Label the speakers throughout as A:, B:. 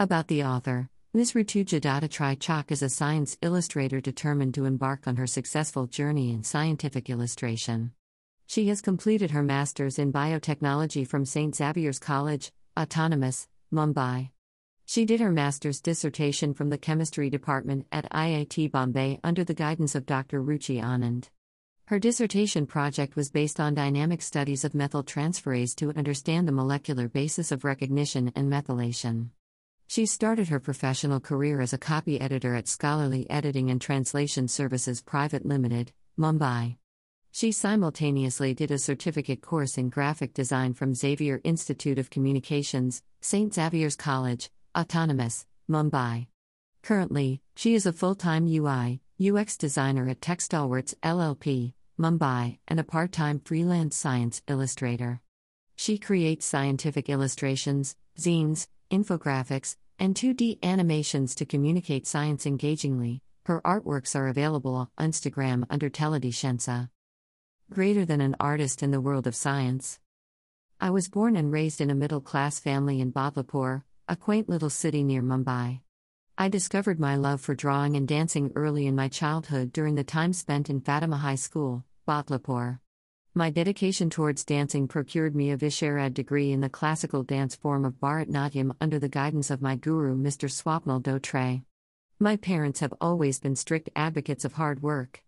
A: About the author, Ms. Rutuja Dattatrai Chak is a science illustrator determined to embark on her successful journey in scientific illustration. She has completed her master's in biotechnology from St. Xavier's College, Autonomous, Mumbai. She did her master's dissertation from the chemistry department at IIT Bombay under the guidance of Dr. Ruchi Anand. Her dissertation project was based on dynamic studies of methyltransferase to understand the molecular basis of recognition and methylation. She started her professional career as a copy editor at Scholarly Editing and Translation Services Private Limited, Mumbai. She simultaneously did a certificate course in graphic design from Xavier Institute of Communications, St. Xavier's College, Autonomous, Mumbai. Currently, she is a full time UI, UX designer at Textileworks LLP, Mumbai, and a part time freelance science illustrator. She creates scientific illustrations, zines, infographics, and 2D animations to communicate science engagingly. Her artworks are available on Instagram under Teledi Shensa. Greater than an artist in the world of science. I was born and raised in a middle class family in Badlapur, a quaint little city near Mumbai. I discovered my love for drawing and dancing early in my childhood during the time spent in Fatima High School, Badlapur. My dedication towards dancing procured me a Visharad degree in the classical dance form of Bharatnatyam under the guidance of my guru Mr. Swapnil Dotre. My parents have always been strict advocates of hard work.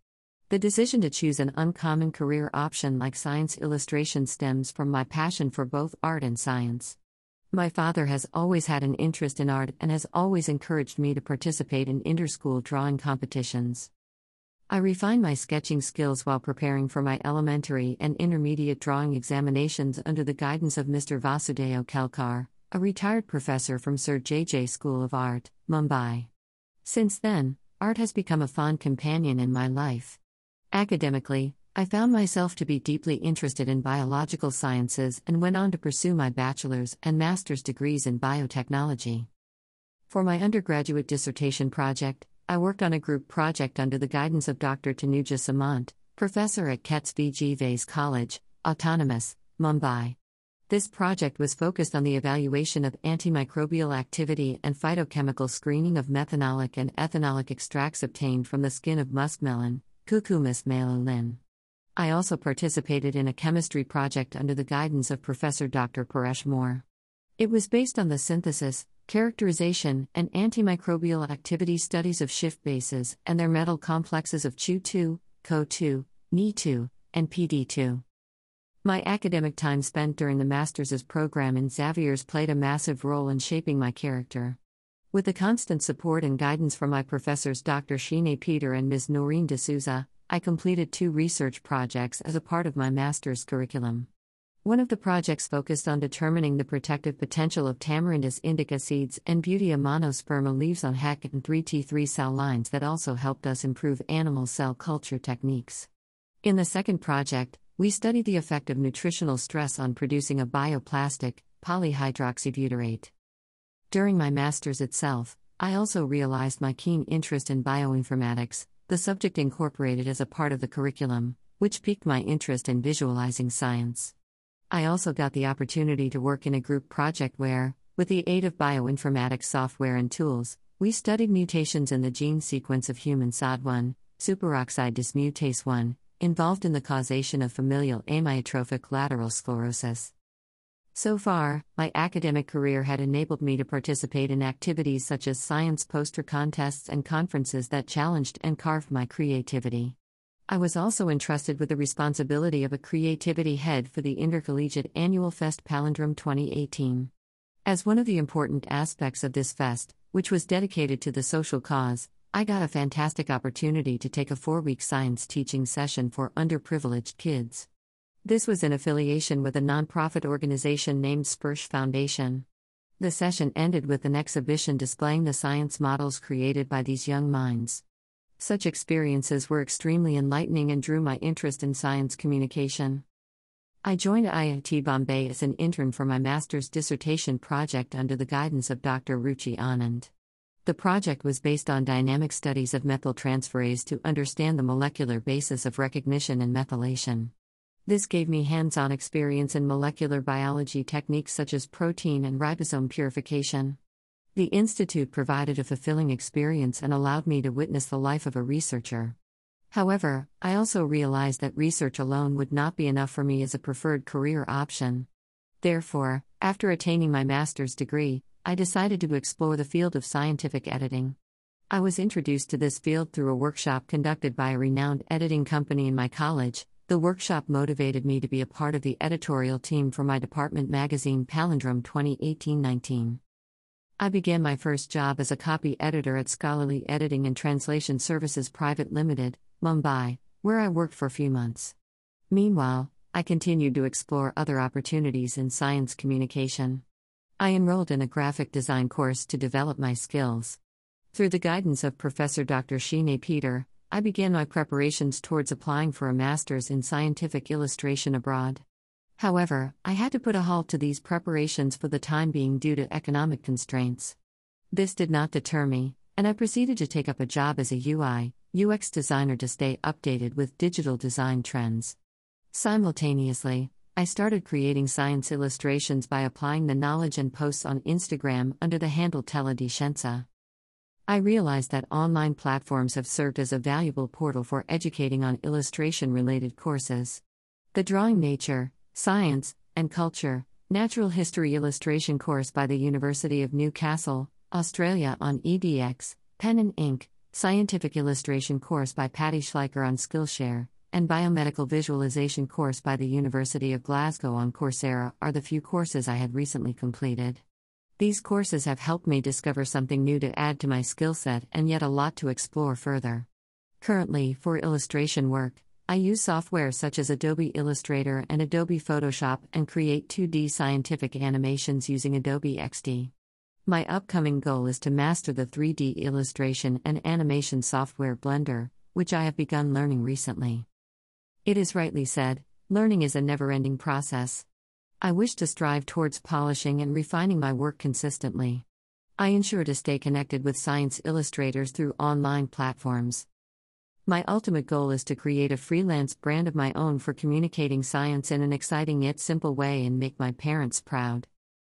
A: The decision to choose an uncommon career option like science illustration stems from my passion for both art and science. My father has always had an interest in art and has always encouraged me to participate in interschool drawing competitions. I refined my sketching skills while preparing for my elementary and intermediate drawing examinations under the guidance of Mr. Vasudeo Kelkar, a retired professor from Sir J. J. School of Art, Mumbai. Since then, art has become a fond companion in my life. Academically, I found myself to be deeply interested in biological sciences and went on to pursue my bachelor's and master's degrees in biotechnology. For my undergraduate dissertation project, I worked on a group project under the guidance of Dr. Tanuja Samant, professor at Kets V.G. Vaze College, Autonomous, Mumbai. This project was focused on the evaluation of antimicrobial activity and phytochemical screening of methanolic and ethanolic extracts obtained from the skin of muskmelon, Cucumis melalin. I also participated in a chemistry project under the guidance of Professor Dr. Paresh Moore. It was based on the synthesis, characterization, and antimicrobial activity studies of Schiff bases and their metal complexes of Chu2, Co2, Ni2, and PD2. My academic time spent during the master's program in Xavier's played a massive role in shaping my character. With the constant support and guidance from my professors Dr. Shine Peter and Ms. Noreen D'Souza, I completed two research projects as a part of my master's curriculum. One of the projects focused on determining the protective potential of Tamarindus indica seeds and Butea monosperma leaves on HEK and 3T3 cell lines that also helped us improve animal cell culture techniques. In the second project, we studied the effect of nutritional stress on producing a bioplastic, polyhydroxybutyrate. During my master's itself, I also realized my keen interest in bioinformatics, the subject incorporated as a part of the curriculum, which piqued my interest in visualizing science. I also got the opportunity to work in a group project where, with the aid of bioinformatics software and tools, we studied mutations in the gene sequence of human SOD1, superoxide dismutase 1, involved in the causation of familial amyotrophic lateral sclerosis. So far, my academic career had enabled me to participate in activities such as science poster contests and conferences that challenged and carved my creativity. I was also entrusted with the responsibility of a creativity head for the Intercollegiate Annual Fest Palindrome 2018. As one of the important aspects of this fest, which was dedicated to the social cause, I got a fantastic opportunity to take a four week science teaching session for underprivileged kids. This was in affiliation with a nonprofit organization named Sparsh Foundation. The session ended with an exhibition displaying the science models created by these young minds. Such experiences were extremely enlightening and drew my interest in science communication. I joined IIT Bombay as an intern for my master's dissertation project under the guidance of Dr. Ruchi Anand. The project was based on dynamic studies of methyltransferase to understand the molecular basis of recognition and methylation. This gave me hands on experience in molecular biology techniques such as protein and ribosome purification. The Institute provided a fulfilling experience and allowed me to witness the life of a researcher. However, I also realized that research alone would not be enough for me as a preferred career option. Therefore, after attaining my master's degree, I decided to explore the field of scientific editing. I was introduced to this field through a workshop conducted by a renowned editing company in my college. The workshop motivated me to be a part of the editorial team for my department magazine Palindrome 2018 19. I began my first job as a copy editor at Scholarly Editing and Translation Services Private Limited, Mumbai, where I worked for a few months. Meanwhile, I continued to explore other opportunities in science communication. I enrolled in a graphic design course to develop my skills. Through the guidance of Professor Dr. Shine Peter, I began my preparations towards applying for a master's in scientific illustration abroad. However, I had to put a halt to these preparations for the time being due to economic constraints. This did not deter me, and I proceeded to take up a job as a UI, UX designer to stay updated with digital design trends. Simultaneously, I started creating science illustrations by applying the knowledge and posts on Instagram under the handle Tela. I realized that online platforms have served as a valuable portal for educating on illustration related courses. The Drawing Nature, Science, and Culture, Natural History Illustration course by the University of Newcastle, Australia on EDX, Pen and Ink, Scientific Illustration course by Patty Schleicher on Skillshare, and Biomedical Visualization course by the University of Glasgow on Coursera are the few courses I had recently completed. These courses have helped me discover something new to add to my skill set and yet a lot to explore further. Currently, for illustration work, I use software such as Adobe Illustrator and Adobe Photoshop and create 2D scientific animations using Adobe XD. My upcoming goal is to master the 3D illustration and animation software Blender, which I have begun learning recently. It is rightly said learning is a never ending process. I wish to strive towards polishing and refining my work consistently. I ensure to stay connected with science illustrators through online platforms. My ultimate goal is to create a freelance brand of my own for communicating science in an exciting yet simple way and make my parents proud.